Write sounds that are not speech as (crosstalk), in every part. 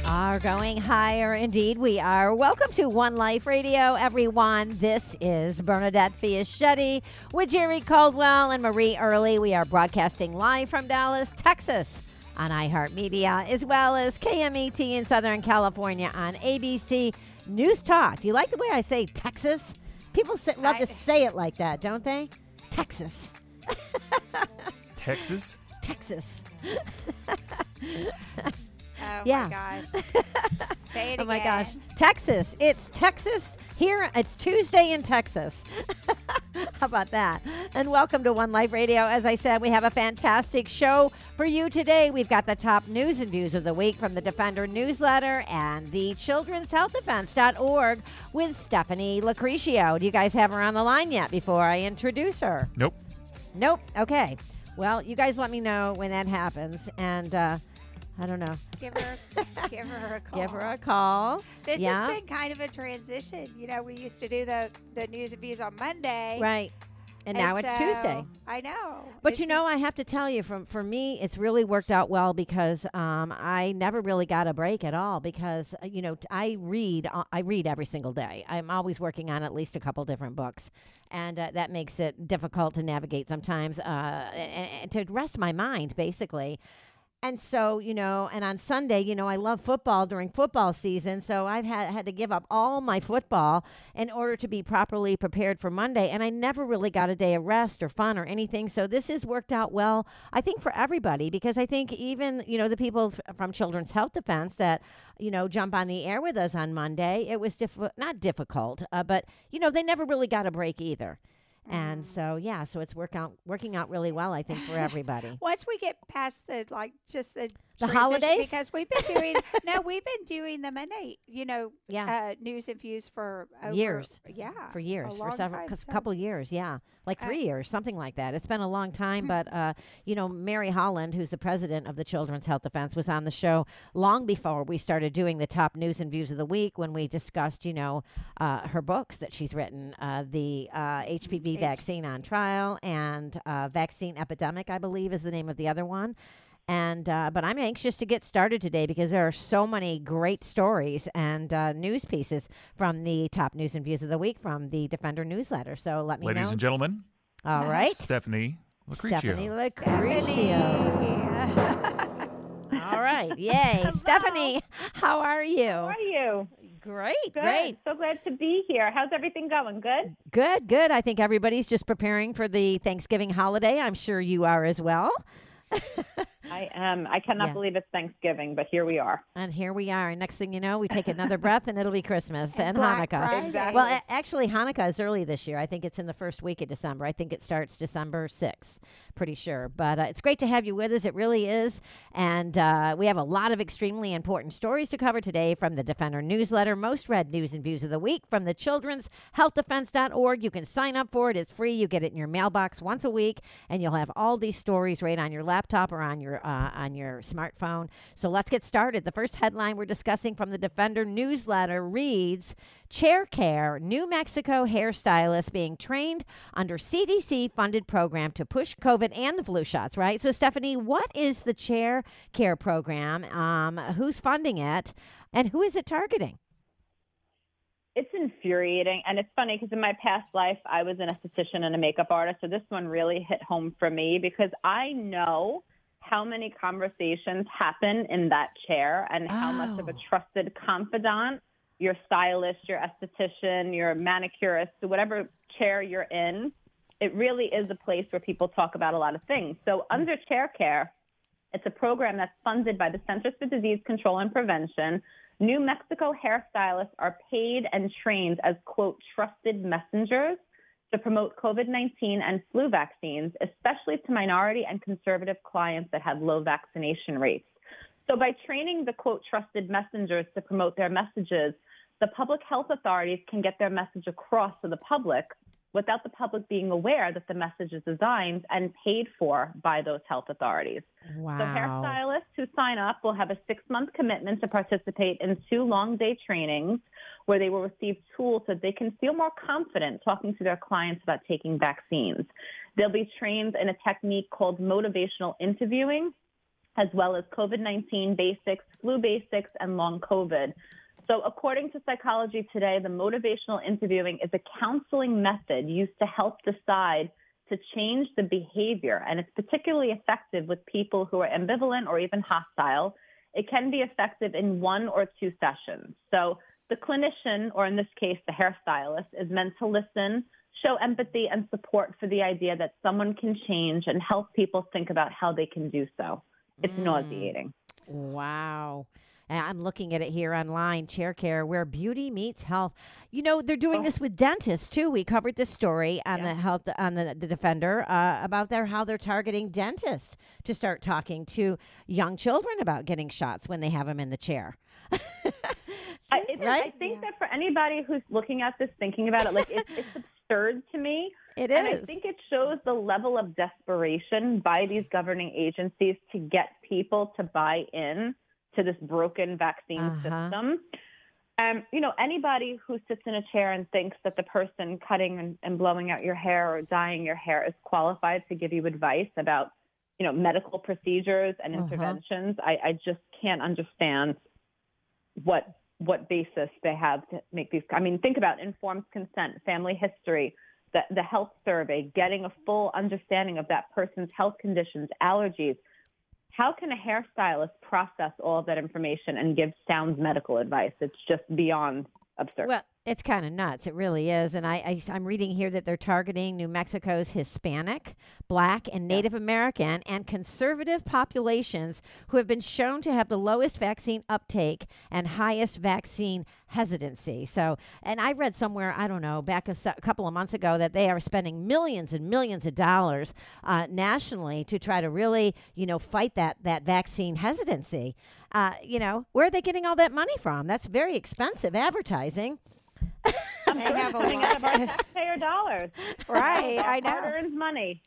We are going higher indeed. We are. Welcome to One Life Radio, everyone. This is Bernadette Fiaschetti with Jerry Caldwell and Marie Early. We are broadcasting live from Dallas, Texas on iHeartMedia, as well as KMET in Southern California on ABC News Talk. Do you like the way I say Texas? People say, love to say it like that, don't they? Texas. (laughs) Texas? Texas. (laughs) Oh Yeah. my gosh. (laughs) Say it Oh again. my gosh. Texas. It's Texas here. It's Tuesday in Texas. (laughs) How about that? And welcome to One Life Radio. As I said, we have a fantastic show for you today. We've got the top news and views of the week from the Defender newsletter and the Children's Health Defense.org with Stephanie Locricchio. Do you guys have her on the line yet before I introduce her? Nope. Nope. Okay. Well, you guys let me know when that happens. And uh, I don't know. Give her, (laughs) (laughs) give her a call. Give her a call. This yeah. has been kind of a transition. You know, we used to do the the news and views on Monday, Right. And, now it's Tuesday. I know. But you know, I have to tell you, from for me, it's really worked out well because um, I never really got a break at all. Because uh, you know, t- I read, uh, I read every single day. I'm always working on at least a couple different books, and uh, that makes it difficult to navigate sometimes, uh, and, and to rest my mind, basically. And so, you know, and on Sunday, you know, I love football during football season. So I've had, had to give up all my football in order to be properly prepared for Monday. And I never really got a day of rest or fun or anything. So this has worked out well, I think, for everybody, because I think even, you know, the people f- from Children's Health Defense that, you know, jump on the air with us on Monday, it was diff- not difficult, uh, but, you know, they never really got a break either. And mm. so, yeah, so it's work out, working out really well, I think, for everybody. (laughs) once we get past the like just the The holidays? because we've been doing no, we've been doing the Monday, you know, Yeah. uh, news and views for over, Years. Yeah, for years, for several, time, so- couple years, yeah, like Uh, three years, something like that. It's been a long time, but uh, you know, Mary Holland, who's the president of the Children's Health Defense, was on the show long before we started doing the top news and views of the week when we discussed, you know, uh, her books that she's written, uh, the uh, HPV H- vaccine on trial and uh, vaccine epidemic, I believe, is the name of the other one. And uh, but I'm anxious to get started today because there are so many great stories and uh, news pieces from the top news and views of the week from the Defender newsletter. So let me Ladies know. and gentlemen, All right, Stephanie Locricchio. Stephanie Locricchio. (laughs) All right, (laughs) yay, Stephanie. How are you? How are you? Great, Good. great, So glad to be here. How's everything going? Good? good, good. I think everybody's just preparing for the Thanksgiving holiday. I'm sure you are as well. (laughs) I am. I cannot Yeah. believe it's Thanksgiving, but here we are. And here we are. And next thing you know, we take another breath and it'll be Christmas (laughs) and, Black Hanukkah. Friday. Exactly. Well, a- actually, Hanukkah is early this year. I think it's in the first week of December. I think it starts December 6th, pretty sure. But uh, it's great to have you with us. It really is. And uh, we have a lot of extremely important stories to cover today from the Defender newsletter, most read news and views of the week from the Children's Health Defense.org. You can sign up for it, it's free. You get it in your mailbox once a week, and you'll have all these stories right on your laptop or on your, uh, on your smartphone. So let's get started. The first headline we're discussing from the Defender newsletter reads Chair Care, New Mexico hairstylist being trained under CDC funded program to push COVID and the flu shots, right? So, Stephanie, what is the Chair Care program? Um, who's funding it? And who is it targeting? It's infuriating. And it's funny because in my past life, I was an esthetician and a makeup artist. So this one really hit home for me because I know how many conversations happen in that chair and how much of a Oh. trusted confidant your stylist, your esthetician, your manicurist, whatever chair you're in, it really is a place where people talk about a lot of things. So hmm. under chair care, it's a program that's funded by the Centers for Disease Control and Prevention. New Mexico hairstylists are paid and trained as, quote, trusted messengers to promote COVID 19 and flu vaccines, especially to minority and conservative clients that have low vaccination rates. So, by training the, quote, trusted messengers to promote their messages, the public health authorities can get their message across to the public without the public being aware that the message is designed and paid for by those health authorities. Wow. So hairstylists who sign up will have a six month commitment to participate in two long day trainings where they will receive tools so they can feel more confident talking to their clients about taking vaccines. They'll be trained in a technique called motivational interviewing, as well as COVID 19 basics, flu basics, and long COVID. So, according to Psychology Today, the motivational interviewing is a counseling method used to help decide to change the behavior, and it's particularly effective with people who are ambivalent or even hostile. It can be effective in one or two sessions. So, the clinician, or in this case, the hairstylist, is meant to listen, show empathy, and support for the idea that someone can change and help people think about how they can do so. It's nauseating. Mm. Wow. And I'm looking at it here online, chair care, where beauty meets health. You know, they're doing this with dentists too. We covered this story on the health on the, the defender uh, about their how they're targeting dentists to start talking to young children about getting shots when they have them in the chair. I, (laughs) it's, I Right? think that for anybody who's looking at this, thinking about it, like it's, it's (laughs) absurd to me. It is. And I think it shows the level of desperation by these governing agencies to get people to buy in to this broken vaccine Uh-huh. system. Um, you know, anybody who sits in a chair and thinks that the person cutting and, and blowing out your hair or dyeing your hair is qualified to give you advice about, you know, medical procedures and Uh-huh. interventions, I, I just can't understand what what basis they have to make these. I mean, think about informed consent, family history, the the health survey, getting a full understanding of that person's health conditions, allergies. How can a hairstylist process all of that information and give sound medical advice? It's just beyond absurd. Well, it's kind of nuts. It really is. And I, I, am reading here that they're targeting New Mexico's Hispanic, Black, and Native American and conservative populations who have been shown to have the lowest vaccine uptake and highest vaccine hesitancy. So, and I read somewhere, I don't know, back a couple of months ago that they are spending millions and millions of dollars uh, nationally to try to really, you know, fight that, that vaccine hesitancy. Uh, you know, where are they getting all that money from? That's very expensive advertising. (laughs) They have a Coming out of our (laughs) taxpayer dollars, right, (laughs) I know. hard-earned money.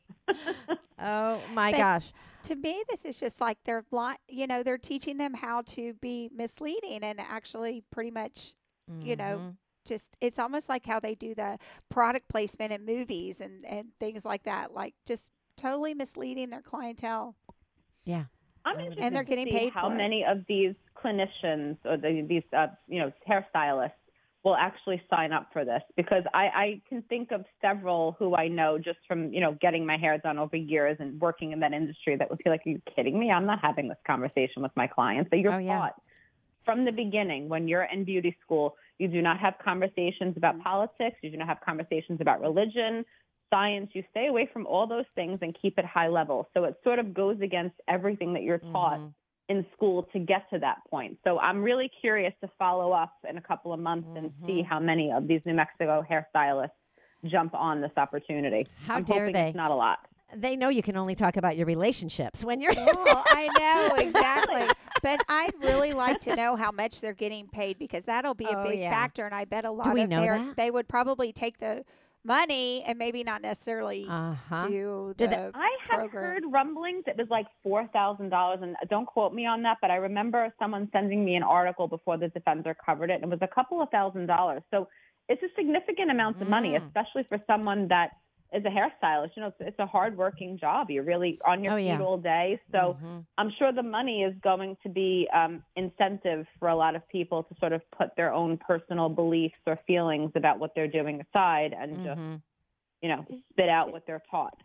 Oh my But- gosh. To me, this is just like they're blind. You know, they're teaching them how to be misleading and actually pretty much, you know, Mhm. just it's almost like how they do the product placement in movies and and things like that. Like just totally misleading their clientele. Yeah. I'm interested And they're to getting see paid how for it. many of these clinicians or the, these uh, you know hairstylists will actually sign up for this because I, I can think of several who I know just from you know getting my hair done over years and working in that industry that would be like, "Are you kidding me? I'm not having this conversation with my clients." But you're Oh, yeah. taught from the beginning when you're in beauty school, you do not have conversations about Mm-hmm. politics. You do not have conversations about religion, science. You stay away from all those things and keep it high level. So it sort of goes against everything that you're taught Mhm. In school to get to that point. So I'm really curious to follow up in a couple of months and see Mhm. how many of these New Mexico hairstylists jump on this opportunity. How I'm dare they? It's not a lot. They know you can only talk about your relationships when you're. Oh, I know (laughs) exactly. But I'd really like to know how much they're getting paid because that'll be a Oh, big yeah. factor, and I bet a lot we of know their that? they would probably take the money and maybe not necessarily Uh huh. do Did the. I have program. heard rumblings. It was like four thousand dollars, and don't quote me on that, but I remember someone sending me an article before the Defender covered it, and it was a couple of thousand dollars. So it's a significant amount of money, Mm. especially for someone that is a hairstylist. You know, it's, it's a hard-working job. You're really on your Oh, feet yeah. all day, so. Mhm. I'm sure the money is going to be um, incentive for a lot of people to sort of put their own personal beliefs or feelings about what they're doing aside and just, Mhm. you know, spit out what they're taught.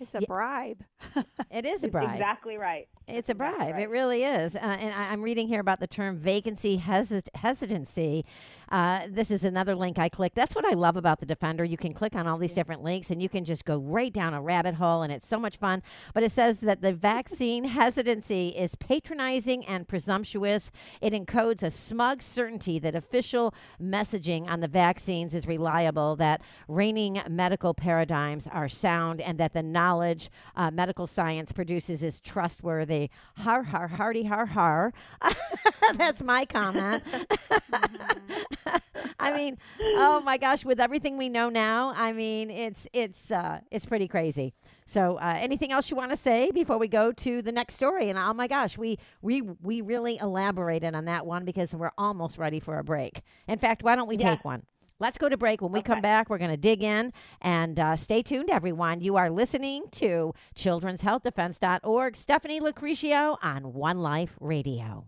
It's a bribe. (laughs) It is a bribe. Exactly right. It's a exactly bribe. It really is. Uh, and I, I'm reading here about the term vacancy hesit- hesitancy. Uh, this is another link I clicked. That's what I love about the Defender. You can click on all these different links and you can just go right down a rabbit hole, and it's so much fun. But it says that the vaccine (laughs) hesitancy is patronizing and presumptuous. It encodes a smug certainty that official messaging on the vaccines is reliable, that reigning medical paradigms are sound, and that the knowledge uh, medical science produces is trustworthy. Har, har, hardy, har, har. (laughs) That's my comment. (laughs) (laughs) I mean, oh my gosh, with everything we know now, I mean, it's it's uh, it's pretty crazy. So, uh, anything else you want to say before we go to the next story? And oh my gosh, we we we really elaborated on that one because we're almost ready for a break. In fact, why don't we Yeah. take one? Let's go to break. When we come back, we're going to dig in and uh, stay tuned, everyone. You are listening to children'shealthdefense.org. Stephanie Locricchio on One Life Radio.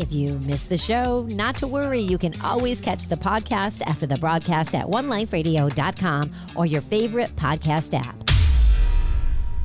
If you missed the show, not to worry. You can always catch the podcast after the broadcast at oneliferadio.com or your favorite podcast app.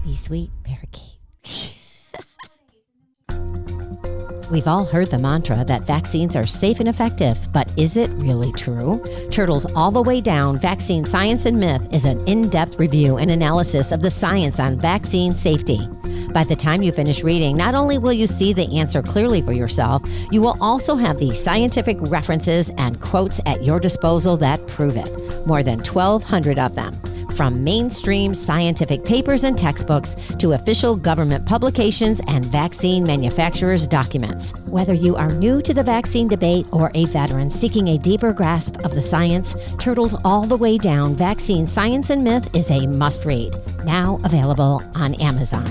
Be sweet, parakeet. (laughs) We've all heard the mantra that vaccines are safe and effective, but is it really true? Turtles All the Way Down Vaccine Science and Myth is an in depth review and analysis of the science on vaccine safety. By the time you finish reading, not only will you see the answer clearly for yourself, you will also have the scientific references and quotes at your disposal that prove it. More than 1,200 of them. From mainstream scientific papers and textbooks to official government publications and vaccine manufacturers' documents. Whether you are new to the vaccine debate or a veteran seeking a deeper grasp of the science, Turtles All the Way Down Vaccine Science and Myth is a must read. Now available on Amazon.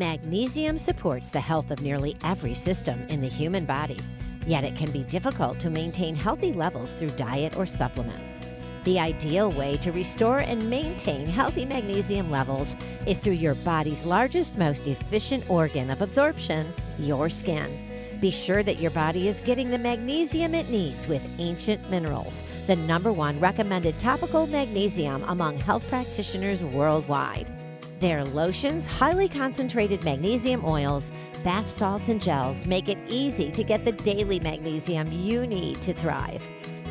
Magnesium supports the health of nearly every system in the human body, yet it can be difficult to maintain healthy levels through diet or supplements. The ideal way to restore and maintain healthy magnesium levels is through your body's largest, most efficient organ of absorption, your skin. Be sure that your body is getting the magnesium it needs with Ancient Minerals, the number one recommended topical magnesium among health practitioners worldwide. Their lotions, highly concentrated magnesium oils, bath salts, and gels make it easy to get the daily magnesium you need to thrive.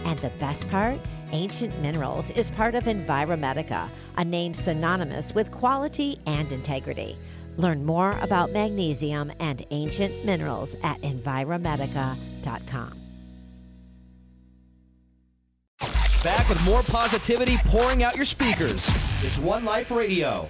And the best part? Ancient Minerals is part of Enviromedica, a name synonymous with quality and integrity. Learn more about magnesium and ancient minerals at enviromedica.com. Back with more positivity pouring out your speakers. It's One Life Radio.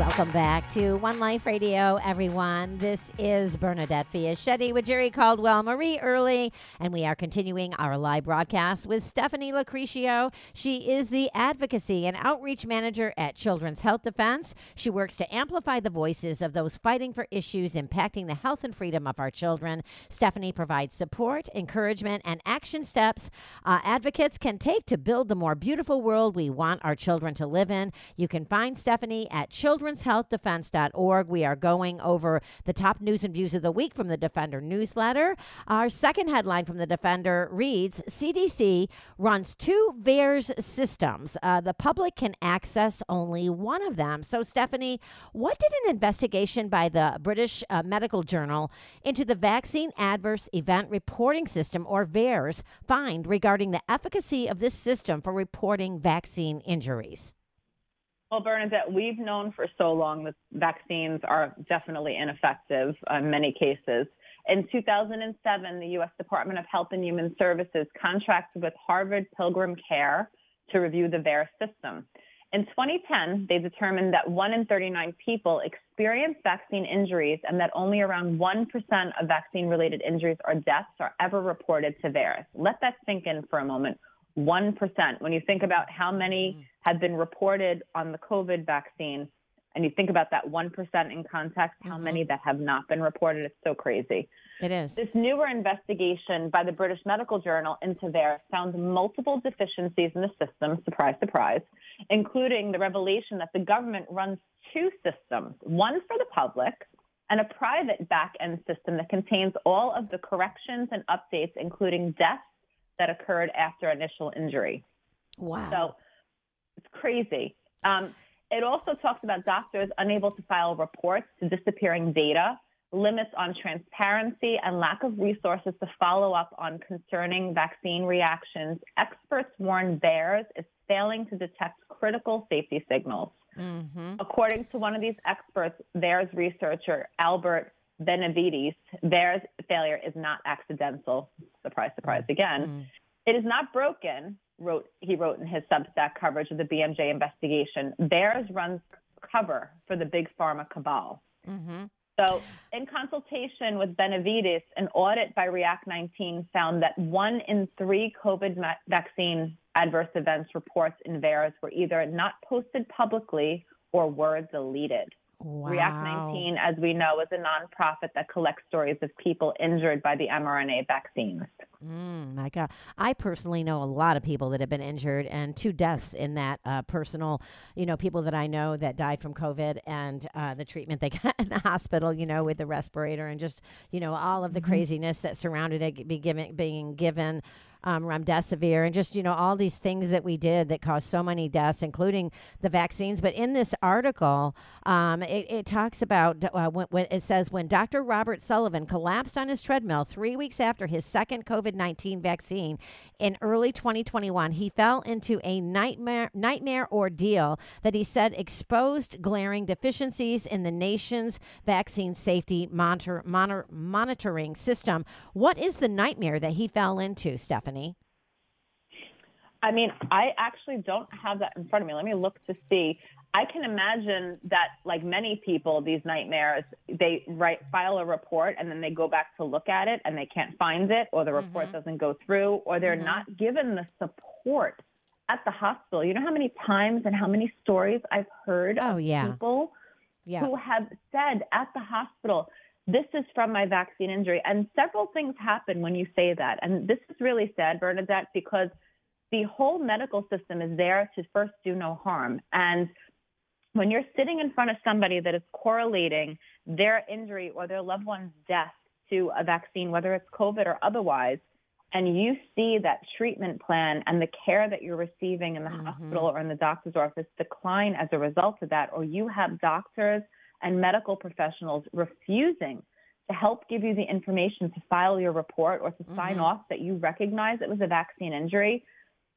Welcome back to One Life Radio, everyone. This is Bernadette Fiaschetti with Jerry Caldwell, Marie Early, and we are continuing our live broadcast with Stephanie Locricchio. She is the Advocacy and Outreach Manager at Children's Health Defense. She works to amplify the voices of those fighting for issues impacting the health and freedom of our children. Stephanie provides support, encouragement, and action steps uh, advocates can take to build the more beautiful world we want our children to live in. You can find Stephanie at children'shealthdefense.org. We are going over the top news and views of the week from the Defender newsletter. Our second headline from the Defender reads CDC runs two VAERS systems. Uh, the public can access only one of them. So, Stephanie, what did an investigation by the British uh, Medical Journal into the Vaccine Adverse Event Reporting System, or VAERS, find regarding the efficacy of this system for reporting vaccine injuries? Well, Bernadette, we've known for so long that vaccines are definitely ineffective uh, in many cases. In 2007, the U.S. Department of Health and Human Services contracted with Harvard Pilgrim Care to review the VAERS system. In 2010, they determined that 1 in 39 people experience vaccine injuries and that only around 1% of vaccine related injuries or deaths are ever reported to VAERS. Let that sink in for a moment. 1%. When you think about how many mm. have been reported on the COVID vaccine, and you think about that 1% in context, how mm-hmm. many that have not been reported, it's so crazy. It is. This newer investigation by the British Medical Journal into VAERS found multiple deficiencies in the system, surprise, surprise, including the revelation that the government runs two systems, one for the public and a private back end system that contains all of the corrections and updates, including deaths that occurred after initial injury. Wow. So it's crazy. Um, it also talks about doctors unable to file reports to disappearing data, limits on transparency, and lack of resources to follow up on concerning vaccine reactions. Experts warn VAERS is failing to detect critical safety signals. mm-hmm. According to one of these experts, VAERS researcher Albert Benavides, their failure is not accidental. Surprise, surprise again. It is not broken, wrote he wrote in his Substack coverage of the BMJ investigation. Theirs runs cover for the big pharma cabal. Mm-hmm. So, in consultation with Benavides, an audit by React 19 found that one in three COVID ma- vaccine adverse events reports in VAERS were either not posted publicly or were deleted. Wow. React 19, as we know, is a nonprofit that collects stories of people injured by the mRNA vaccines. Mm, my God. I personally know a lot of people that have been injured and two deaths in that uh, personal, you know, people that I know that died from COVID and uh, the treatment they (laughs) got in the hospital, you know, with the respirator and just, you know, all of the craziness that surrounded it be given, being given um, remdesivir and just you know all these things that we did that caused so many deaths, including the vaccines. But in this article, um, it, it, talks about uh, when, when, it says when Dr. Robert Sullivan collapsed on his treadmill three weeks after his second COVID nineteen vaccine in early 2021, he fell into a nightmare nightmare ordeal that he said exposed glaring deficiencies in the nation's vaccine safety monitor, monitor, monitoring system. What is the nightmare that he fell into, Stephanie? Stephanie? I mean, I actually don't have that in front of me. Let me look to see. I can imagine that, like many people, these nightmares, they write file a report and then they go back to look at it and they can't find it, or the report mm-hmm. doesn't go through, or they're mm-hmm. not given the support at the hospital. You know how many times and how many stories I've heard oh, of yeah. people yeah. who have said at the hospital, this is from my vaccine injury. And several things happen when you say that. And this is really sad, Bernadette, because the whole medical system is there to first do no harm. And when you're sitting in front of somebody that is correlating their injury or their loved one's death to a vaccine, whether it's COVID or otherwise, and you see that treatment plan and the care that you're receiving in the mm-hmm. hospital or in the doctor's office decline as a result of that, or you have doctors and medical professionals refusing to help give you the information to file your report or to mm-hmm. sign off that you recognize it was a vaccine injury,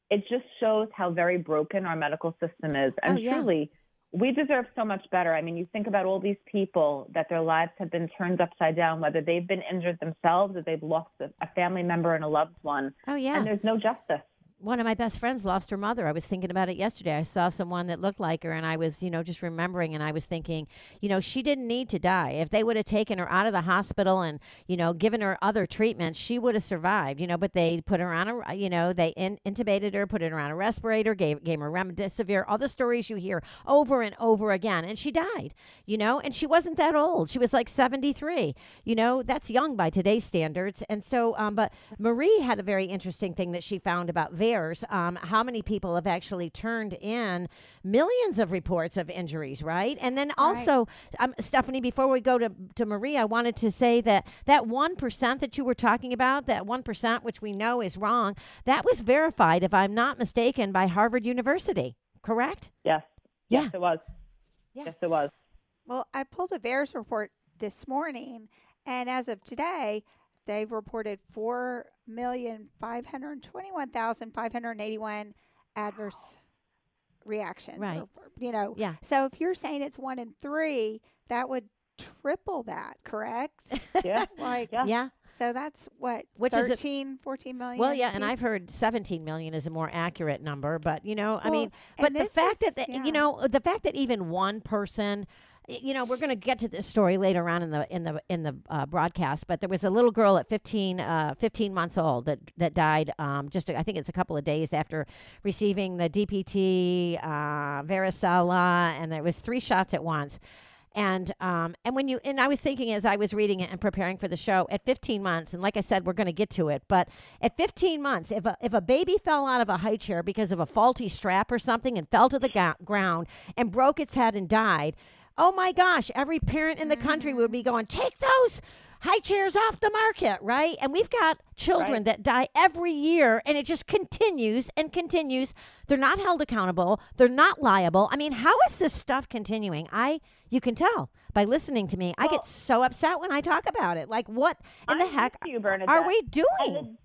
it just shows how very broken our medical system is. And oh, yeah. truly, we deserve so much better. I mean, you think about all these people that their lives have been turned upside down, whether they've been injured themselves or they've lost a, a family member and a loved one. Oh, yeah. And there's no justice one of my best friends lost her mother. I was thinking about it yesterday. I saw someone that looked like her, and I was, you know, just remembering, and I was thinking, you know, she didn't need to die. If they would have taken her out of the hospital and, you know, given her other treatments, she would have survived, you know, but they put her on a, you know, they in, intubated her, put her on a respirator, gave, gave her remdesivir, all the stories you hear over and over again, and she died, you know, and she wasn't that old. She was like 73, you know, that's young by today's standards. And so, um, but Marie had a very interesting thing that she found about um, how many people have actually turned in millions of reports of injuries, right? And then also, right. um, Stephanie, before we go to, to Maria, I wanted to say that that 1% that you were talking about, that 1%, which we know is wrong, that was verified, if I'm not mistaken, by Harvard University, correct? Yes. Yeah. Yes, it was. Yeah. Yes, it was. Well, I pulled a VAERS report this morning, and as of today, they've reported 4,521,581 adverse reactions. Right. Or, you know, yeah. So if you're saying it's one in three, that would triple that, correct? (laughs) Yeah. (laughs) like, yeah. yeah. So that's what, Which 13, is it, 14 million? Well, yeah, people? and I've heard 17 million is a more accurate number, but you know, well, I mean, but the fact is, that, the, yeah. you know, the fact that even one person you know we're going to get to this story later on in the in the in the uh, broadcast but there was a little girl at 15 uh, 15 months old that that died um, just i think it's a couple of days after receiving the dpt uh, varicella and there was three shots at once. And um, and when you and I was thinking as I was reading it and preparing for the show at 15 months and like I said we're going to get to it but at 15 months if a if a baby fell out of a high chair because of a faulty strap or something and fell to the ga- ground and broke its head and died oh my gosh, every parent in the country would be mm-hmm. going, take those high chairs off the market, right? And we've got children Right. that die every year and it just continues and continues. They're not held accountable. They're not liable. I mean, how is this stuff continuing? I you can tell by listening to me. I get so upset when I talk about it. Like what in the I'm heck you, are we doing? the,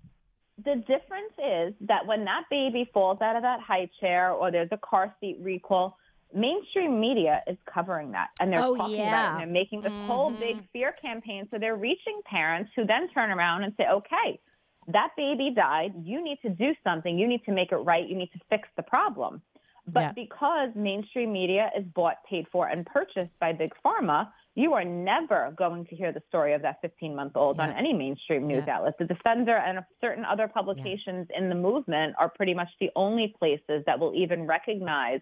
the difference is that when that baby falls out of that high chair or there's a car seat recall, mainstream media is covering that and they're Oh, talking about it and they're making this whole Mhm. big fear campaign. So they're reaching parents who then turn around and say, okay, that baby died. You need to do something. You need to make it right. You need to fix the problem. But Yeah. because mainstream media is bought, paid for, and purchased by big pharma, you are never going to hear the story of that 15 month old on any mainstream news Yeah. outlet. The Defender and certain other publications in the movement are pretty much the only places that will even recognize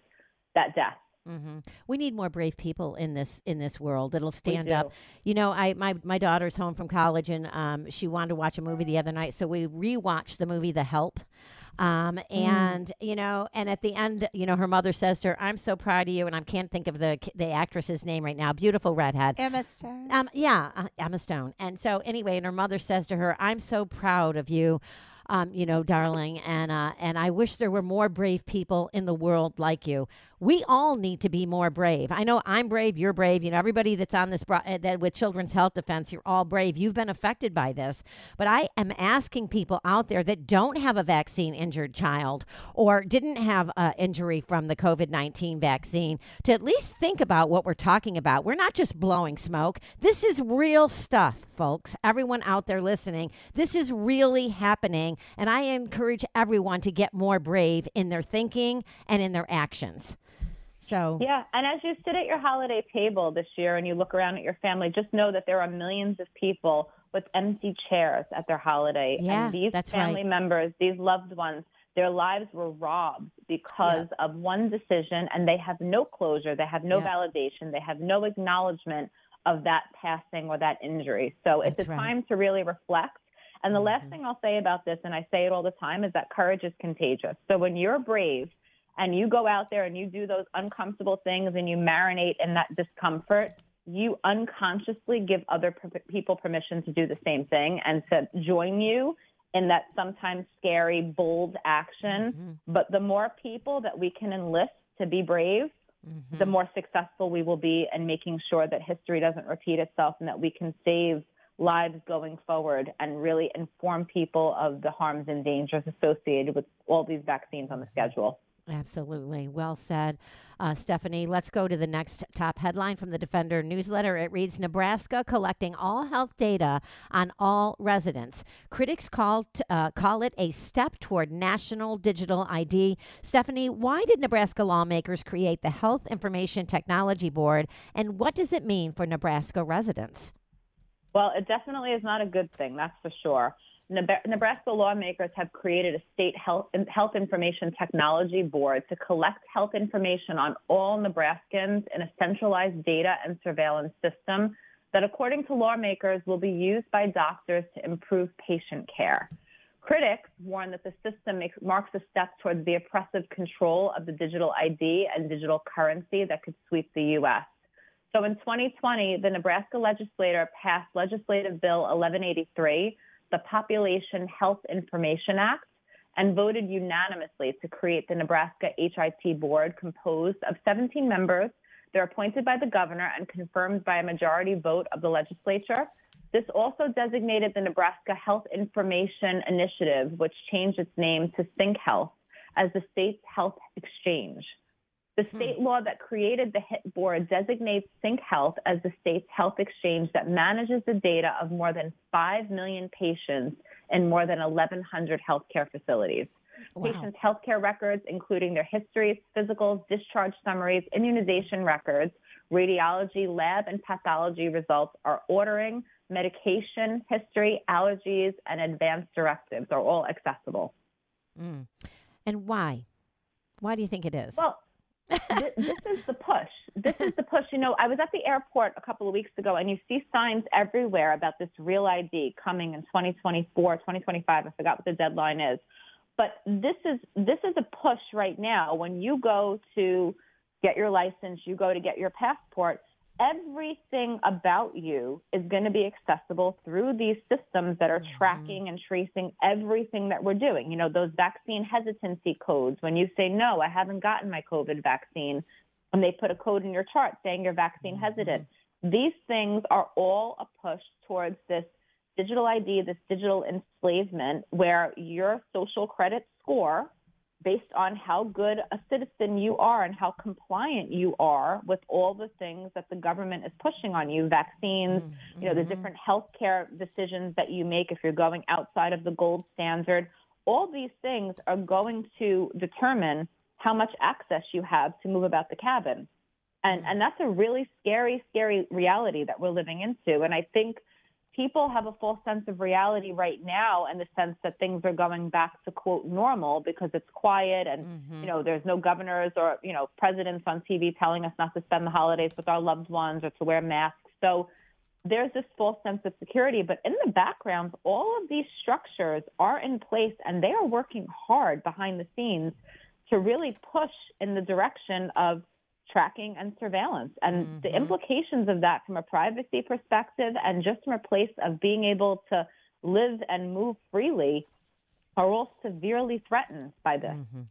that death. hmm We need more brave people in this in this world that'll stand up. You know, I my my daughter's home from college and um, she wanted to watch a movie the other night, so we rewatched the movie The Help. Um, and you know, and at the end, you know, her mother says to her, "I'm so proud of you," and I can't think of the the actress's name right now. Beautiful redhead. Emma Stone. Um, yeah, uh, Emma Stone. And so anyway, and her mother says to her, "I'm so proud of you." Um, you know, darling, and uh, and I wish there were more brave people in the world like you. We all need to be more brave. I know I'm brave. You're brave. You know, everybody that's on this uh, that with Children's Health Defense, you're all brave. You've been affected by this, but I am asking people out there that don't have a vaccine injured child or didn't have an injury from the COVID 19 vaccine to at least think about what we're talking about. We're not just blowing smoke. This is real stuff, folks. Everyone out there listening, this is really happening. And I encourage everyone to get more brave in their thinking and in their actions. So, Yeah, and as you sit at your holiday table this year and you look around at your family, just know that there are millions of people with empty chairs at their holiday. Yeah, and these family right. members, these loved ones, their lives were robbed because of one decision and they have no closure, they have no Yeah. validation, they have no acknowledgement of that passing or that injury. So it's That's a right. Mm-hmm. time to really reflect. And the last thing I'll say about this, and I say it all the time, is that courage is contagious. So when you're brave and you go out there and you do those uncomfortable things and you marinate in that discomfort, you unconsciously give other per- people permission to do the same thing and to join you in that sometimes scary, bold action. Mm-hmm. But the more people that we can enlist to be brave, mm-hmm. the more successful we will be in making sure that history doesn't repeat itself and that we can save lives going forward and really inform people of the harms and dangers associated with all these vaccines on the mm-hmm. schedule. Absolutely. Well said. Uh, Stephanie, let's go to the next top headline from the Defender newsletter. It reads Nebraska collecting all health data on all residents. Critics call, t- uh, call it a step toward national digital ID. Stephanie, why did Nebraska lawmakers create the Health Information Technology Board, and what does it mean for Nebraska residents? Well, it definitely is not a good thing, that's for sure. Neb- Nebraska lawmakers have created a state health, health information technology board to collect health information on all Nebraskans in a centralized data and surveillance system that, according to lawmakers, will be used by doctors to improve patient care. Critics warn that the system makes, marks a step towards the oppressive control of the digital ID and digital currency that could sweep the U.S. So in 2020, the Nebraska legislature passed Legislative Bill 1183, the Population Health Information Act, and voted unanimously to create the Nebraska HIT Board composed of 17 members. They're appointed by the governor and confirmed by a majority vote of the legislature. This also designated the Nebraska Health Information Initiative, which changed its name to CyncHealth, as the state's health exchange. The state law that created the HIT board designates CyncHealth as the state's health exchange that manages the data of more than 5 million patients in more than 1,100 healthcare facilities. Wow. Patients' healthcare records, including their histories, physicals, discharge summaries, immunization records, radiology, lab, and pathology results, are ordering, medication, history, allergies, and advanced directives are all accessible. Mm. And why? Why do you think it is? Well, th- this is the push. This is the push. You know, I was at the airport a couple of weeks ago, and you see signs everywhere about this real ID coming in 2024, 2025. I forgot what the deadline is. But this is this is a push right now. When you go to get your license, you go to get your passport. Everything about you is going to be accessible through these systems that are mm-hmm. tracking and tracing everything that we're doing. You know, those vaccine hesitancy codes. When you say, no, I haven't gotten my COVID vaccine, and they put a code in your chart saying you're vaccine mm-hmm. hesitant. These things are all a push towards this digital ID, this digital enslavement, where your social credit score based on how good a citizen you are and how compliant you are with all the things that the government is pushing on you vaccines mm-hmm. you know the different healthcare decisions that you make if you're going outside of the gold standard. All these things are going to determine how much access you have to move about the cabin. And and that's a really scary scary reality that we're living into. And i think people have a false sense of reality right now and the sense that things are going back to quote normal because it's quiet and mm-hmm. you know there's no governors or you know presidents on TV telling us not to spend the holidays with our loved ones or to wear masks. So there's this false sense of security, but in the background, all of these structures are in place and they are working hard behind the scenes to really push in the direction of tracking and surveillance. And mm-hmm. the implications of that from a privacy perspective and just from a place of being able to live and move freely are all severely threatened by this. Mm-hmm.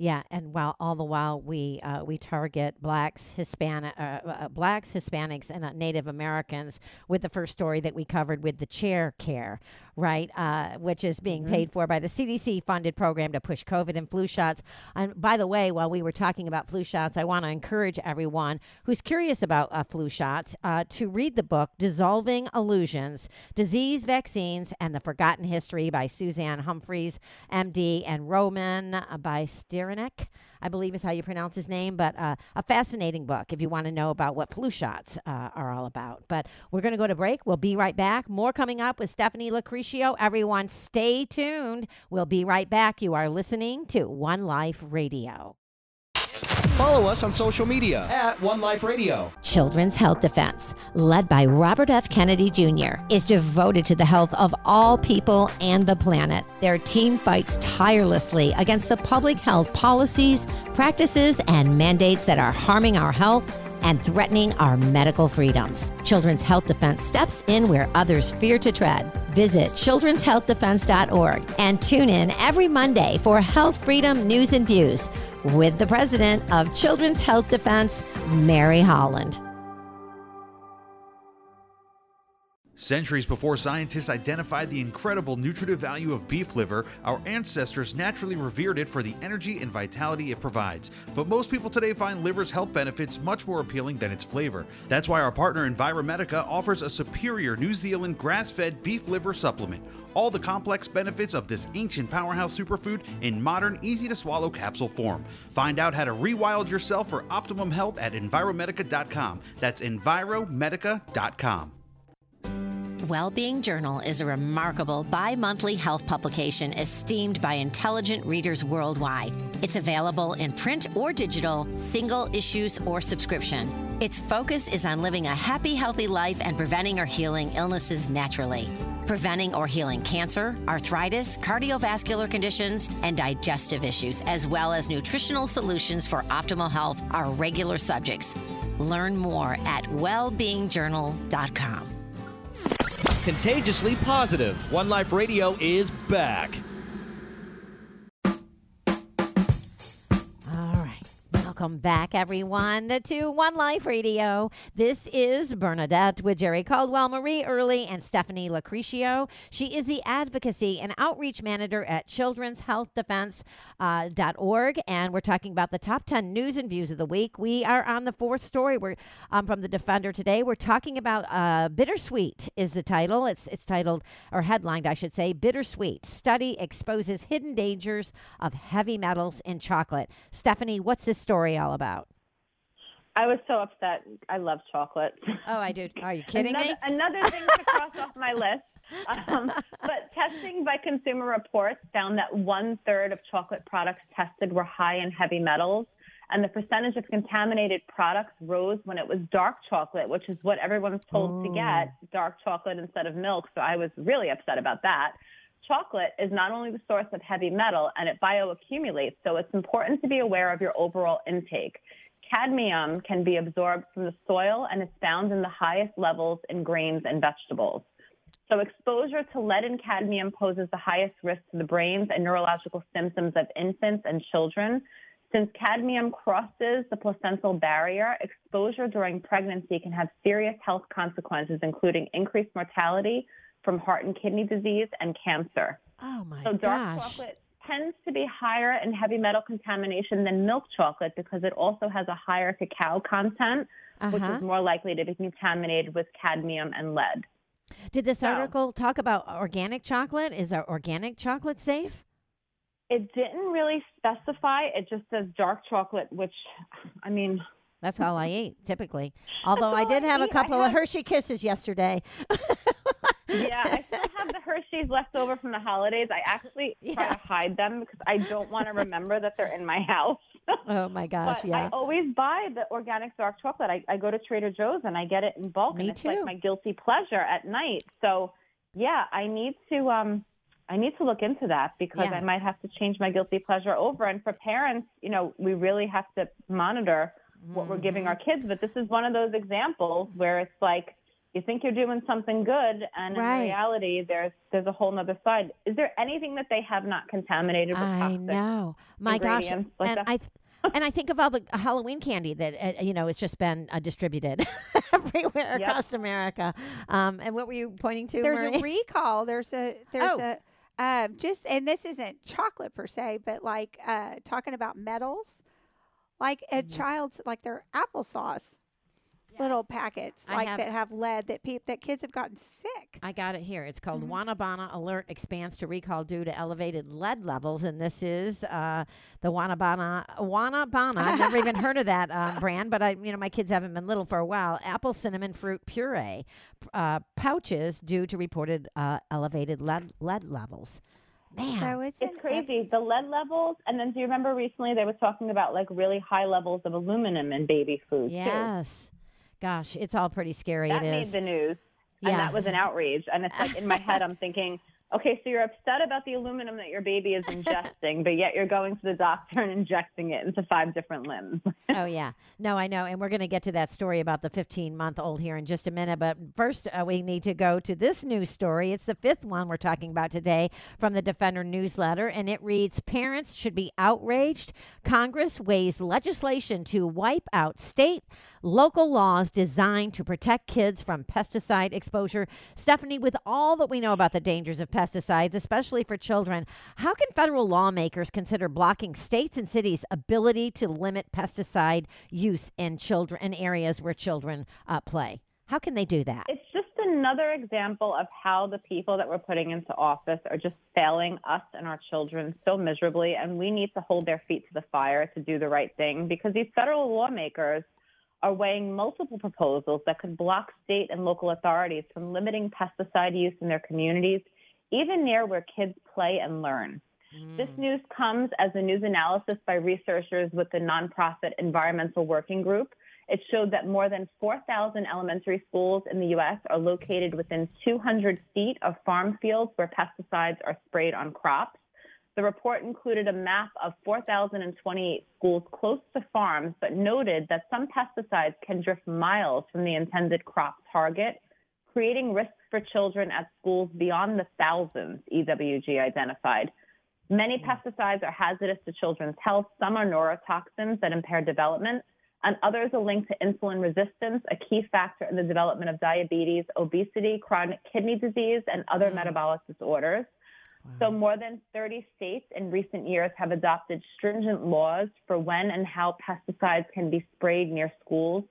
Yeah, and while all the while we uh, we target blacks, Hispanic, uh, uh, blacks, Hispanics, and uh, Native Americans with the first story that we covered with the chair care, right, uh, which is being mm-hmm. paid for by the CDC funded program to push COVID and flu shots. And by the way, while we were talking about flu shots, I want to encourage everyone who's curious about uh, flu shots to read the book "Dissolving Illusions: Disease, Vaccines, and the Forgotten History" by Suzanne Humphries, MD, and Roman by Steer I believe is how you pronounce his name, but uh, a fascinating book if you want to know about what flu shots uh, are all about. But we're going to go to break. We'll be right back. More coming up with Stephanie Locricchio. Everyone, stay tuned. We'll be right back. You are listening to One Life Radio. Follow us on social media at One Life Radio. Children's Health Defense, led by Robert F. Kennedy Jr., is devoted to the health of all people and the planet. Their team fights tirelessly against the public health policies, practices, and mandates that are harming our health and threatening our medical freedoms. Children's Health Defense steps in where others fear to tread. Visit children'shealthdefense.org and tune in every Monday for health freedom news and views with the president of Children's Health Defense, Mary Holland. Centuries before scientists identified the incredible nutritive value of beef liver, our ancestors naturally revered it for the energy and vitality it provides. But most people today find liver's health benefits much more appealing than its flavor. That's why our partner Enviromedica offers a superior New Zealand grass fed beef liver supplement. All the complex benefits of this ancient powerhouse superfood in modern, easy to swallow capsule form. Find out how to rewild yourself for optimum health at Enviromedica.com. That's Enviromedica.com. Wellbeing Journal is a remarkable bi monthly health publication esteemed by intelligent readers worldwide. It's available in print or digital, single issues, or subscription. Its focus is on living a happy, healthy life and preventing or healing illnesses naturally. Preventing or healing cancer, arthritis, cardiovascular conditions, and digestive issues, as well as nutritional solutions for optimal health, are regular subjects. Learn more at wellbeingjournal.com. Contagiously positive. One Life Radio is back. Welcome back, everyone, to One Life Radio. This is Bernadette with Jerry Caldwell, Marie Early, and Stephanie Locricchio. She is the advocacy and outreach manager at Children's Health Uh, .org, and we're talking about the top 10 news and views of the week. We are on the fourth story we're, um, from the Defender today. We're talking about uh, Bittersweet, is the title. It's, it's titled, or headlined, I should say, Bittersweet Study Exposes Hidden Dangers of Heavy Metals in Chocolate. Stephanie, what's this story? Story all about? I was so upset. I love chocolate. Oh, I do. (laughs) Are you kidding another, me? Another thing to cross off my (laughs) list. Um, but testing by Consumer Reports found that one third of chocolate products tested were high in heavy metals, and the percentage of contaminated products rose when it was dark chocolate, which is what everyone's told to get dark chocolate instead of milk. So I was really upset about that chocolate is not only the source of heavy metal and it bioaccumulates, so it's important to be aware of your overall intake. Cadmium can be absorbed from the soil and is found in the highest levels in grains and vegetables. So, exposure to lead and cadmium poses the highest risk to the brains and neurological symptoms of infants and children. Since cadmium crosses the placental barrier, exposure during pregnancy can have serious health consequences, including increased mortality, from heart and kidney disease and cancer. Oh my so dark gosh. chocolate tends to be higher in heavy metal contamination than milk chocolate because it also has a higher cacao content, which Uh-huh. is more likely to be contaminated with cadmium and lead. Did this So- article talk about organic chocolate? Is our organic chocolate safe? It didn't really specify. It just says dark chocolate, which, I mean, That's all I eat typically. (laughs) Although I did I have a eat. I couple of Hershey Kisses yesterday. (laughs) yeah, I still have the Hershey's left over from the holidays. I actually (laughs) try to hide them because I don't want to remember that they're in my house. (laughs) oh my gosh, but yeah. I always buy the organic dark chocolate. I, I go to Trader Joe's and I get it in bulk, Me and it's too. like my guilty pleasure at night. So, yeah, I need to um, I need to look into that because Yeah. I might have to change my guilty pleasure over. And for parents, you know, we really have to monitor what we're giving our Mm-hmm. kids. But this is one of those examples where it's like you think you're doing something good, and Right. in reality, there's there's a whole nother side. Is there anything that they have not contaminated with I toxic? know. My gosh. like and that. I th- and I think of all the Halloween candy that uh, you know it's just been uh, distributed (laughs) everywhere Yep. across America. Um, and what were you pointing to? there's Marie? a recall. There's a there's Oh. a um, just and this isn't chocolate per se, but like uh, talking about metals, like a Mm-hmm. child's like their applesauce little packets I like have- that have lead that peop that kids have gotten sick. I got it here. It's called Mm-hmm. Wanabana Alert expands to recall due to elevated lead levels, and this is uh, the Wanabana Wanabana. I've never even heard of that (laughs) um, brand, but I, you know, my kids haven't been little for a while. Apple cinnamon fruit puree uh, pouches due to reported uh, elevated lead lead levels. Man, So it's, It's in ev- crazy. The lead levels, and then do you remember recently they were talking about like really high levels of aluminum in baby food too. yes, gosh, it's all pretty scary. That it made is. the news, Yeah. and that was an outrage. And it's like in my head, I'm thinking, okay, so you're upset about the aluminum that your baby is (laughs) ingesting, but yet you're going to the doctor and injecting it into five different limbs. (laughs) oh yeah. No i know and we're going to get to that story about the 15 month old here in just a minute but first uh, we need to go to this news story. It's the fifth one we're talking about today from the defender newsletter and it reads parents should be outraged. Congress weighs legislation to wipe out state local laws designed to protect kids from pesticide exposure. Stephanie with all that we know about the dangers of pesticides especially for children how can federal lawmakers consider blocking states and cities ability to limit pesticide use in children in areas where children uh, play how can they do that it's just another example of how the people that we're putting into office are just failing us and our children so miserably. And we need to hold their feet to the fire to do the right thing because these federal lawmakers are weighing multiple proposals that could block state and local authorities from limiting pesticide use in their communities, even near where kids play and learn. This mm. news comes as a news analysis by researchers with the nonprofit Environmental Working Group. It showed that more than 4,000 elementary schools in the U.S. are located within 200 feet of farm fields where pesticides are sprayed on crops. The report included a map of 4,028 schools close to farms, but noted that some pesticides can drift miles from the intended crop target, creating risks for children at schools beyond the thousands EWG identified. Many mm. pesticides are hazardous to children's health. Some are neurotoxins that impair development, and others are linked to insulin resistance, a key factor in the development of diabetes, obesity, chronic kidney disease, and other mm. metabolic disorders. So, more than 30 states in recent years have adopted stringent laws for when and how pesticides can be sprayed near schools.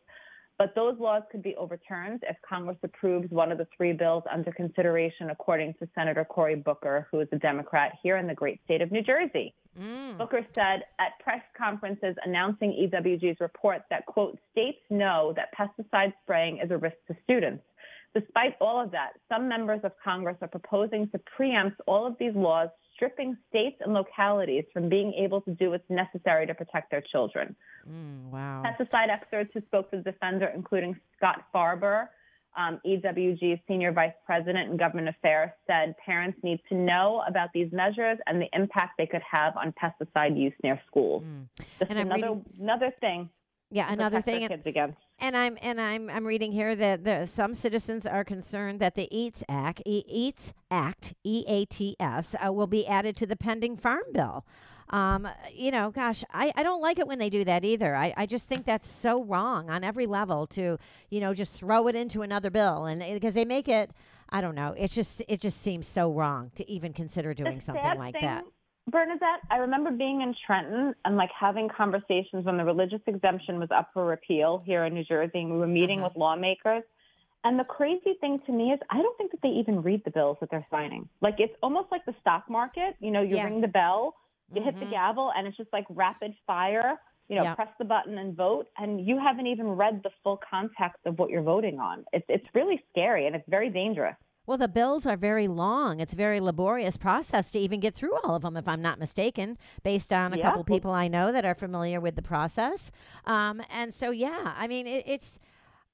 But those laws could be overturned if Congress approves one of the three bills under consideration, according to Senator Cory Booker, who is a Democrat here in the great state of New Jersey. Mm. Booker said at press conferences announcing EWG's report that, quote, states know that pesticide spraying is a risk to students. Despite all of that, some members of Congress are proposing to preempt all of these laws, stripping states and localities from being able to do what's necessary to protect their children. Mm, wow Pesticide experts who spoke to the defender, including Scott Faber, um, EWG's senior vice president in government affairs, said parents need to know about these measures and the impact they could have on pesticide use near schools. Just And another reading- another thing. Yeah another thing and- against. And I'm and I'm I'm reading here that the, some citizens are concerned that the EATS Act, e- EATS Act, E A T S, uh, will be added to the pending farm bill. Um, you know, gosh, I, I don't like it when they do that either. I, I just think that's so wrong on every level to, you know, just throw it into another bill and because they make it, I don't know, it's just it just seems so wrong to even consider doing the something like thing, that. Bernadette, I remember being in Trenton and like having conversations when the religious exemption was up for repeal here in New Jersey, and we were meeting Uh-huh. with lawmakers. And the crazy thing to me is, I don't think that they even read the bills that they're signing. Like it's almost like the stock market. You know, you Yeah. ring the bell, you hit the Mhm. gavel, and it's just like rapid fire. You know, Yeah. press the button and vote, and you haven't even read the full context of what you're voting on. It's it's really scary and it's very dangerous. Well, the bills are very long. It's a very laborious process to even get through all of them, if I'm not mistaken, based on a Yeah. couple people I know that are familiar with the process. Um, and so, yeah, I mean, it, it's.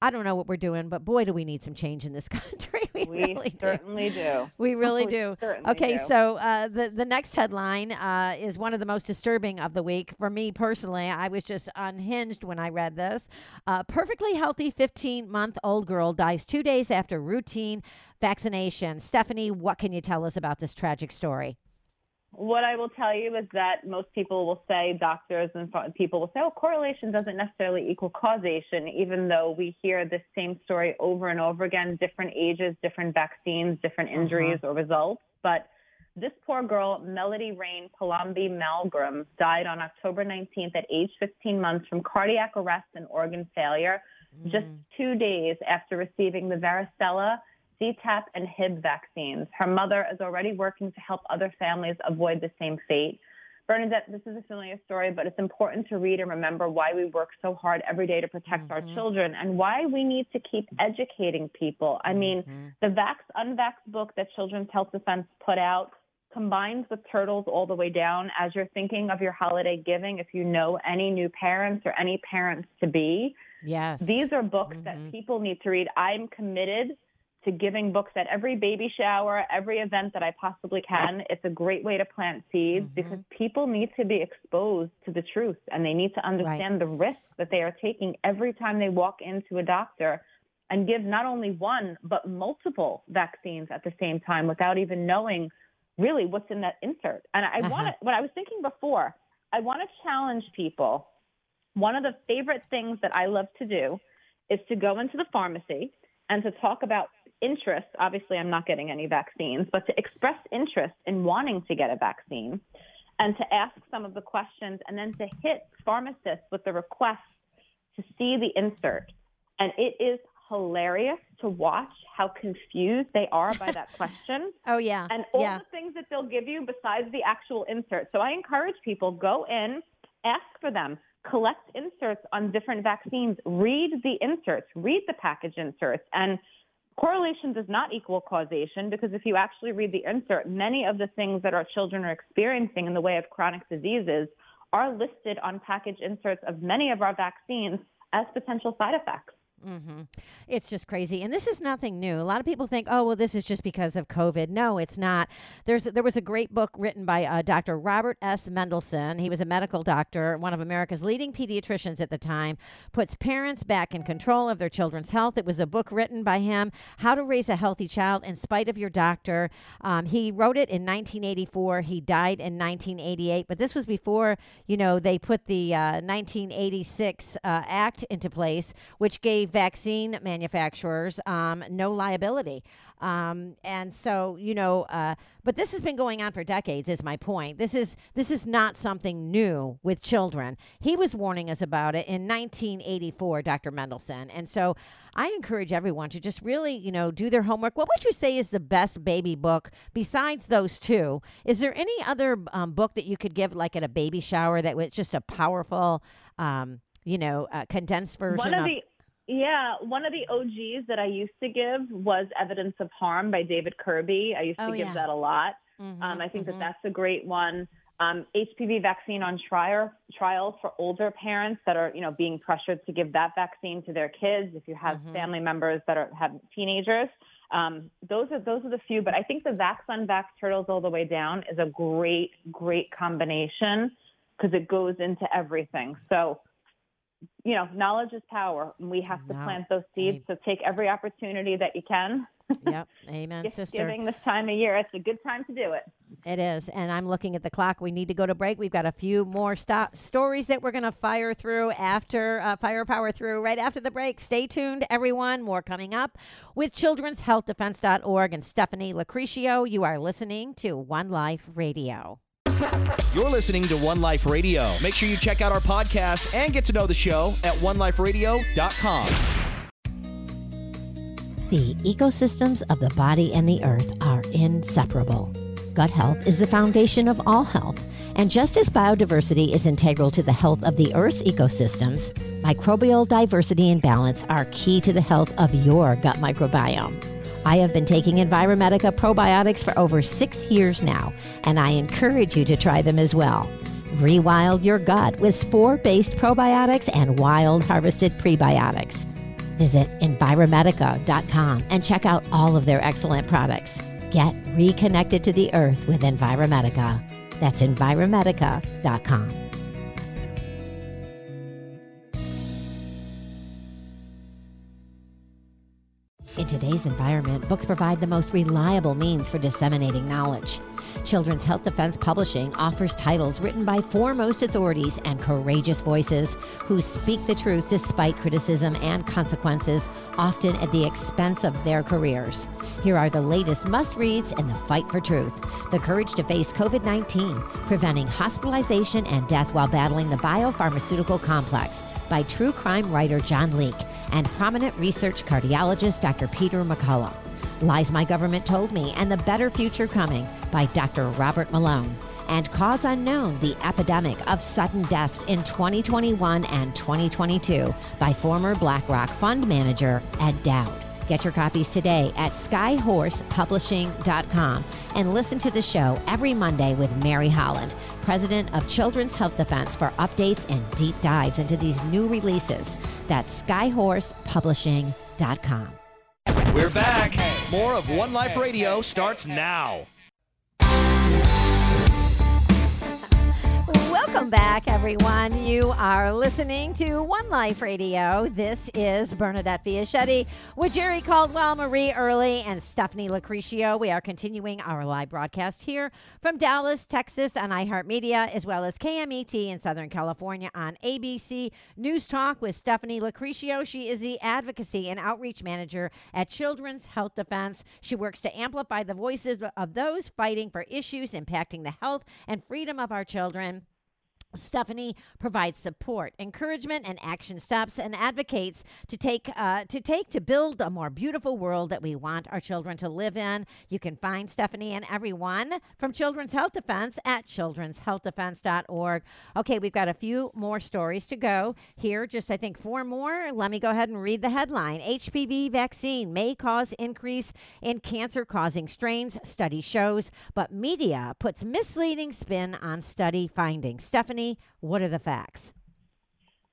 I don't know what we're doing, but boy, do we need some change in this (laughs) country. We, We really do. certainly do. We (laughs) really We do. Okay, do. so uh, the the next headline uh, is one of the most disturbing of the week for me personally. I was just unhinged when I read this. Uh, perfectly healthy 15 month old girl dies two days after routine vaccination. Stephanie, what can you tell us about this tragic story? What I will tell you is that most people will say, doctors and people will say, oh, correlation doesn't necessarily equal causation, even though we hear this same story over and over again, different ages, different vaccines, different mm-hmm. injuries or results. But this poor girl, Melody Rain Palambi Malgram, died on October 19th at age 15 months from cardiac arrest and organ failure, mm. just two days after receiving the varicella DTaP and Hib vaccines. Her mother is already working to help other families avoid the same fate. Bernadette, this is a familiar story, but it's important to read and remember why we work so hard every day to protect our children and why we need to keep educating people. I mean, the Vax Unvax book that Children's Health Defense put out combines with Turtles all the way down as you're thinking of your holiday giving. If you know any new parents or any parents to be, Yes. these are books Mhm. that people need to read. I'm committed to giving books at every baby shower, every event that I possibly can. It's a great way to plant seeds Mm-hmm. because people need to be exposed to the truth and they need to understand the risk that they are taking every time they walk into a doctor and give not only one but multiple vaccines at the same time without even knowing really what's in that insert. And I Uh-huh. want to what I was thinking before, I want to challenge people one of the favorite things that I love to do is to go into the pharmacy and to talk about interest. Obviously, I'm not getting any vaccines, but to express interest in wanting to get a vaccine and to ask some of the questions and then to hit pharmacists with the request to see the insert. And it is hilarious to watch how confused they are by that (laughs) question oh, yeah. and all yeah. the things that they'll give you besides the actual insert. So I encourage people go in, ask for them, collect inserts on different vaccines, read the inserts, read the package inserts, and correlation does not equal causation because if you actually read the insert, many of the things that our children are experiencing in the way of chronic diseases are listed on package inserts of many of our vaccines as potential side effects. Hmm It's just crazy, and this is nothing new. A lot of people think, "Oh, well, this is just because of COVID." No, it's not. There's there was a great book written by uh, Dr. Robert S. Mendelsohn. He was a medical doctor, one of America's leading pediatricians at the time. Puts parents back in control of their children's health. It was a book written by him, "How to Raise a Healthy Child in Spite of Your Doctor." Um, he wrote it in 1984. He died in 1988, but this was before you know they put the uh, 1986 uh, Act into place, which gave vaccine manufacturers um, no liability. Um, and so, you know, uh, but this has been going on for decades. Is my point. This is this is not something new with children. He was warning us about it in 1984, Dr. Mendelsohn. And so, I encourage everyone to just really, you know, do their homework. What would you say is the best baby book besides those two? Is there any other um, book that you could give, like at a baby shower, that was just a powerful, um, you know, uh, condensed version One of of the yeah, one of the OGs that I used to give was Evidence of Harm by David Kirby. I used to Oh, give yeah. that a lot. Mhm, Um, I think mhm. that that's a great one. Um, HPV vaccine on trial, trials for older parents that are, you know, being pressured to give that vaccine to their kids. If you have Mhm. family members that are have teenagers, um, those are those are the few. But I think the Vax Unvax Turtles All the Way Down is a great, great combination because it goes into everything. So, you know, knowledge is power, and we have to plant those seeds. So take every opportunity that you can. (laughs) yep. Amen, sister. giving this time of year, it's a good time to do it. It is. And I'm looking at the clock. We need to go to break. We've got a few more stop stories that we're going to fire through after, uh, firepower through right after the break. Stay tuned, everyone. More coming up with children'shealthdefense.org and Stephanie Locricchio. You are listening to One Life Radio. You're listening to One Life Radio. Make sure you check out our podcast and get to know the show at oneliferadio.com. The ecosystems of the body and the earth are inseparable. Gut health is the foundation of all health. And just as biodiversity is integral to the health of the Earth's ecosystems, microbial diversity and balance are key to the health of your gut microbiome. I have been taking Enviromedica probiotics for over six years now, and I encourage you to try them as well. Rewild your gut with spore based probiotics and wild harvested prebiotics. Visit Enviromedica.com and check out all of their excellent products. Get reconnected to the earth with Enviromedica. That's Enviromedica.com. In today's environment, books provide the most reliable means for disseminating knowledge. Children's Health Defense Publishing offers titles written by foremost authorities and courageous voices who speak the truth despite criticism and consequences, often at the expense of their careers. Here are the latest must reads in the fight for truth The Courage to Face COVID 19, Preventing Hospitalization and Death While Battling the Biopharmaceutical Complex by true crime writer John Leake and prominent research cardiologist Dr. Peter McCullough. Lies My Government Told Me and the Better Future Coming by Dr. Robert Malone. And Cause Unknown The Epidemic of Sudden Deaths in 2021 and 2022 by former BlackRock fund manager Ed Dowd. Get your copies today at skyhorsepublishing.com and listen to the show every Monday with Mary Holland, president of Children's Health Defense, for updates and deep dives into these new releases. That's skyhorsepublishing.com. We're back. More of One Life Radio starts now. Welcome back, everyone. You are listening to One Life Radio. This is Bernadette Fiaschetti with Jerry Caldwell, Marie Early, and Stephanie Locricchio. We are continuing our live broadcast here from Dallas, Texas on iHeartMedia, as well as KMET in Southern California on ABC News Talk with Stephanie Locricchio. She is the Advocacy and Outreach Manager at Children's Health Defense. She works to amplify the voices of those fighting for issues impacting the health and freedom of our children. Stephanie provides support, encouragement, and action steps, and advocates to take uh, to take to build a more beautiful world that we want our children to live in. You can find Stephanie and everyone from Children's Health Defense at children'shealthdefense.org. Okay, we've got a few more stories to go here. Just I think four more. Let me go ahead and read the headline: HPV vaccine may cause increase in cancer-causing strains. Study shows, but media puts misleading spin on study findings. Stephanie what are the facts?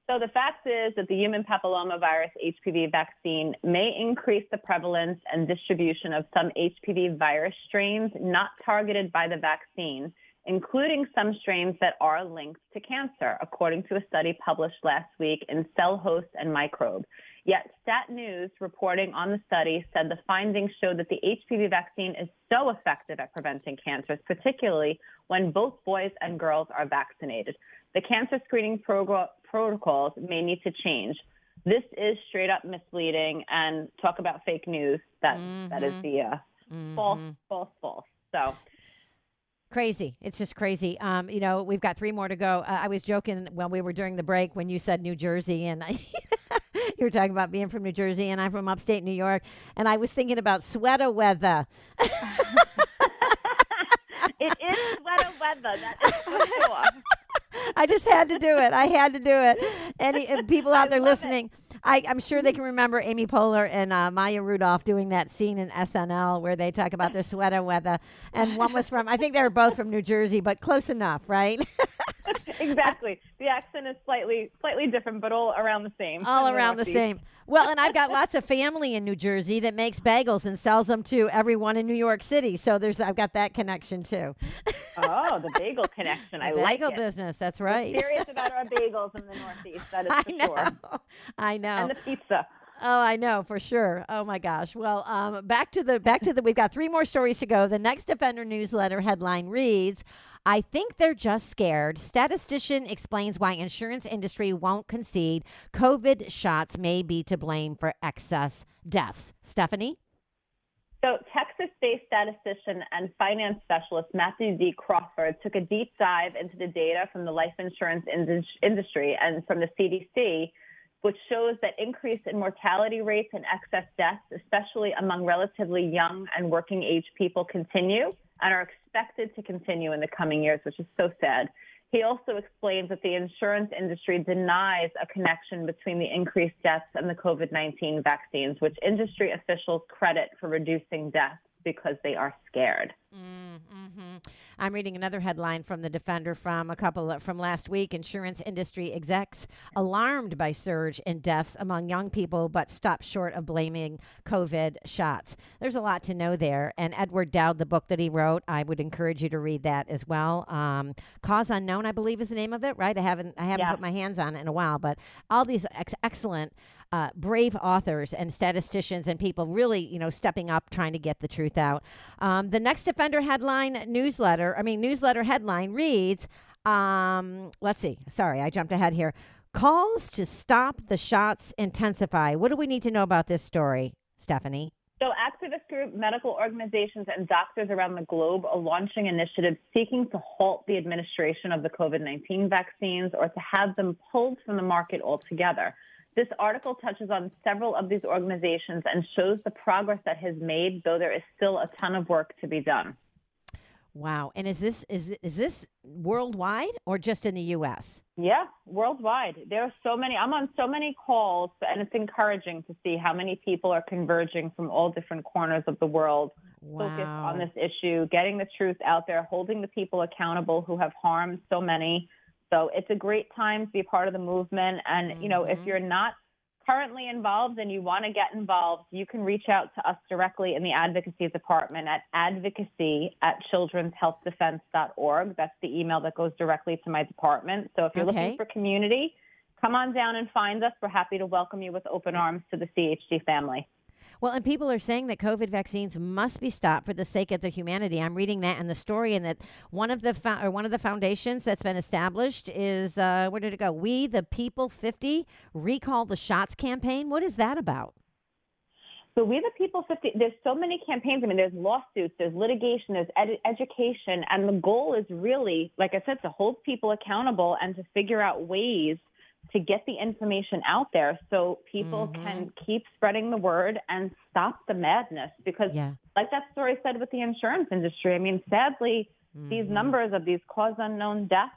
So the fact is that the human papillomavirus HPV vaccine may increase the prevalence and distribution of some HPV virus strains not targeted by the vaccine, including some strains that are linked to cancer, according to a study published last week in Cell Host and Microbe. Yet Stat News reporting on the study said the findings showed that the HPV vaccine is so effective at preventing cancers, particularly when both boys and girls are vaccinated. The cancer screening protocols may need to change. This is straight up misleading and talk about fake news. That, mm-hmm. that is mm-hmm. the uh, mm-hmm. false, false, false. So Crazy. It's just crazy. Um, you know, we've got three more to go. Uh, I was joking when we were during the break when you said New Jersey, and I, (laughs) you were talking about being from New Jersey, and I'm from upstate New York, and I was thinking about sweater weather. (laughs) it is sweater weather. That is for sure. (laughs) I just had to do it. I had to do it. Any people out there listening, it. I, am sure they can remember Amy Poehler and uh, Maya Rudolph doing that scene in SNL where they talk about their sweater weather. And one was from, I think they were both from New Jersey, but close enough, right? (laughs) (laughs) (laughs) exactly. The accent is slightly slightly different, but all around the same. All around the, the same. Well, and I've got lots of family in New Jersey that makes bagels and sells them to everyone in New York City. So there's I've got that connection too. oh, the (laughs) bagel connection. I bagel like it. business. That's right. We're serious about our bagels in the Northeast. That is I know. sure. I know. And the pizza. Oh, I know for sure. Oh my gosh. Well, um, back to the back to the. We've got three more stories to go. The next Defender newsletter headline reads: "I think they're just scared." Statistician explains why insurance industry won't concede COVID shots may be to blame for excess deaths. Stephanie. So, Texas based statistician and finance specialist Matthew D. Crawford took a deep dive into the data from the life insurance indus- industry and from the CDC, which shows that increase in mortality rates and excess deaths, especially among relatively young and working age people, continue and are expected to continue in the coming years, which is so sad. He also explains that the insurance industry denies a connection between the increased deaths and the COVID 19 vaccines, which industry officials credit for reducing deaths because they are scared. Mm-hmm. I'm reading another headline from the Defender from a couple of, from last week. Insurance industry execs alarmed by surge in deaths among young people, but stop short of blaming COVID shots. There's a lot to know there. And Edward Dowd, the book that he wrote, I would encourage you to read that as well. Um, Cause Unknown, I believe, is the name of it. Right? I haven't I haven't Yeah. put my hands on it in a while, but all these ex- excellent uh, brave authors and statisticians and people really, you know, stepping up, trying to get the truth out. Um, the next Defender headline newsletter, I mean, newsletter headline reads, um, let's see, sorry, I jumped ahead here. Calls to stop the shots intensify. What do we need to know about this story, Stephanie? So, activist group, medical organizations, and doctors around the globe are launching initiatives seeking to halt the administration of the COVID 19 vaccines or to have them pulled from the market altogether. This article touches on several of these organizations and shows the progress that has made, though there is still a ton of work to be done. Wow. And is this is is this worldwide or just in the U.S.? Yeah, worldwide. There are so many. I'm on so many calls, and it's encouraging to see how many people are converging from all different corners of the world, focused on this issue, getting the truth out there, holding the people accountable who have harmed so many. So it's a great time to be part of the movement. And, you know, if mm-hmm. you're not currently involved and you want to get involved, you can reach out to us directly in the advocacy department at advocacy at children'shealthdefense.org. That's the email that goes directly to my department. So if you're Okay. looking for community, come on down and find us. We're happy to welcome you with open arms to the CHD family. Well, and people are saying that COVID vaccines must be stopped for the sake of the humanity. I'm reading that in the story, and that one of the fo- or one of the foundations that's been established is uh, where did it go? We the People 50 Recall the Shots campaign. What is that about? So we the people 50, there's so many campaigns. I mean, there's lawsuits, there's litigation, there's ed- education. And the goal is really, like I said, to hold people accountable and to figure out ways to get the information out there so people can mm-hmm. keep spreading the word and stop the madness. Because Yeah. like that story said with the insurance industry, I mean, sadly, these mm-hmm. numbers of these cause unknown deaths,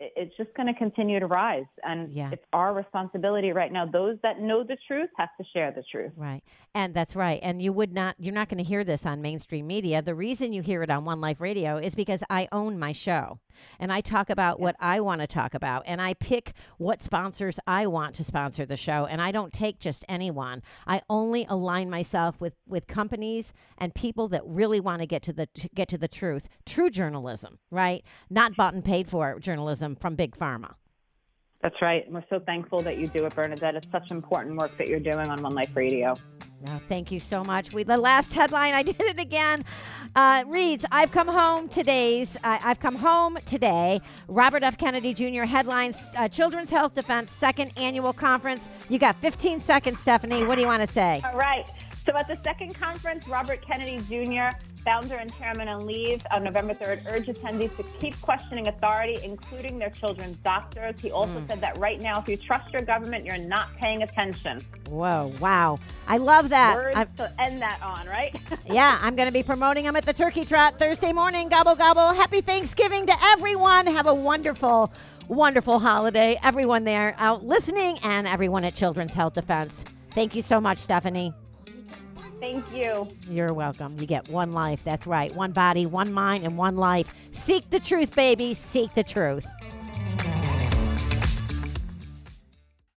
it's just going to continue to rise. And Yeah. it's our responsibility right now. Those that know the truth have to share the truth. Right. And that's right. And you would not you're not going to hear this on mainstream media. The reason you hear it on One Life Radio is because I own my show. And I talk about what I want to talk about and I pick what sponsors I want to sponsor the show and I don't take just anyone. I only align myself with with companies and people that really want to get to the to get to the truth. True journalism, right? Not bought and paid for journalism from big pharma. That's right. And we're so thankful that you do it, Bernadette. It's such important work that you're doing on One Life Radio. No, thank you so much. We the last headline I (laughs) did it again. Uh, reads: I've come home today's. Uh, I've come home today. Robert F. Kennedy Jr. headlines: uh, Children's Health Defense second annual conference. You got 15 seconds, Stephanie. What do you want to say? All right. So at the second conference, Robert Kennedy Jr., founder and chairman on leave on November 3rd, urged attendees to keep questioning authority, including their children's doctors. He also hmm. said that right now, if you trust your government, you're not paying attention. Whoa! Wow! I love that. Words I'm- to end that on, right? (laughs) yeah, I'm going to be promoting them at the Turkey Trot Thursday morning. Gobble gobble. Happy Thanksgiving to everyone. Have a wonderful, wonderful holiday. Everyone there out listening and everyone at Children's Health Defense. Thank you so much, Stephanie. Thank you. You're welcome. You get one life. That's right. One body, one mind, and one life. Seek the truth, baby. Seek the truth.